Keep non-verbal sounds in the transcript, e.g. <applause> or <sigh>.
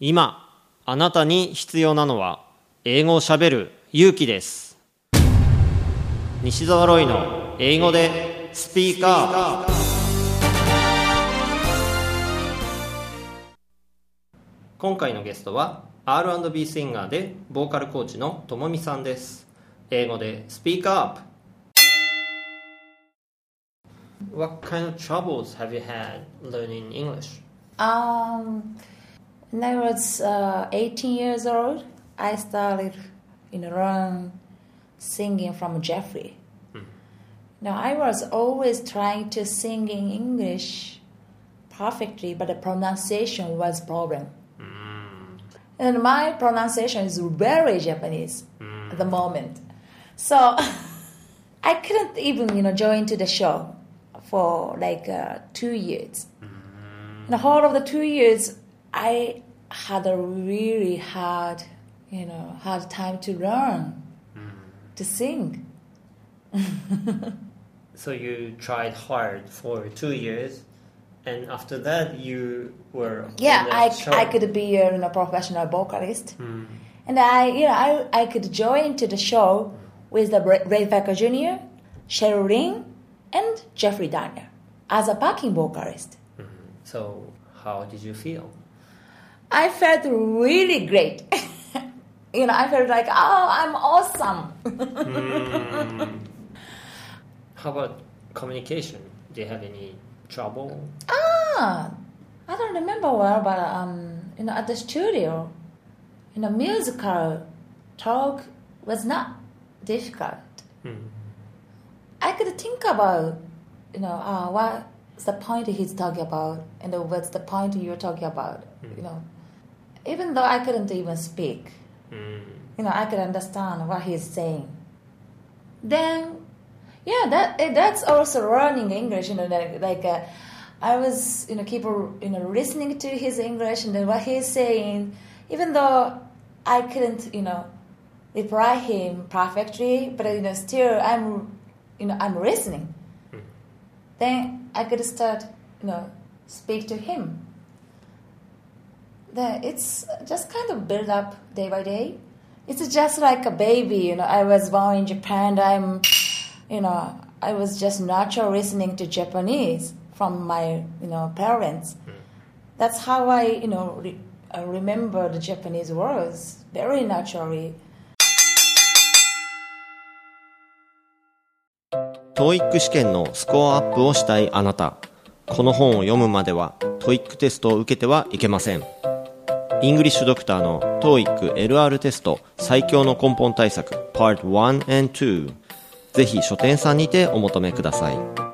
今あなたに必要なのは英語をしゃべる勇気です。西澤ロイの英語でスピーカー。今回のゲストは R&B シンガーでボーカルコーチのともみさんです。英語でスピーカーアップ。What kind of troubles have you had learning English? Um, when I was uh, 18 years old, I started, you know, learn singing from Jeffrey. Now I was always trying to sing in English perfectly, but the pronunciation was problem. And my pronunciation is very Japanese at the moment, so <laughs> I couldn't even, you know, join to the show for like uh, two years. In the whole of the two years, I had a really hard, you know, hard time to learn mm-hmm. to sing. <laughs> So you tried hard for two years, and after that you were Yeah, I, show. I could be a you know, professional vocalist, mm-hmm. and I you know I, I could join to the show with the Ray Parker Jr., Cheryl Lynn, and Jeffrey Daniel as a backing vocalist. Mm-hmm. So how did you feel? I felt really great. <laughs> you know, I felt like oh I'm awesome. How about communication? Do you have any trouble? Ah, I don't remember well, but um, you know, at the studio, you know, musical talk was not difficult. I could think about, you know, uh, what's the point he's talking about, and what's the point you're talking about, you know. Even though I couldn't even speak, you know, I could understand what he's saying. Then, yeah, that eh, that's also learning English. You know, like, like uh, I was, you know, keep you know listening to his English and then what he's saying, even though I couldn't, you know, reply him perfectly, but you know, still I'm, you know, I'm listening. Then I could start, you know, speak to him. Then it's just kind of build up day by day. It's just like a baby, you know. I was born in Japan. I'm, you know, I was just natural listening to Japanese from my, you know, parents. That's how I, you know, re- I remember the Japanese words very naturally. TOEIC 試験のスコアアップをしたいあなたこの本を読むまでは TOEIC テストを受けてはいけませんイングリッシュドクターの TOEIC LR テスト最強の根本対策 Part 1 and 2ぜひ書店さんにてお求めください。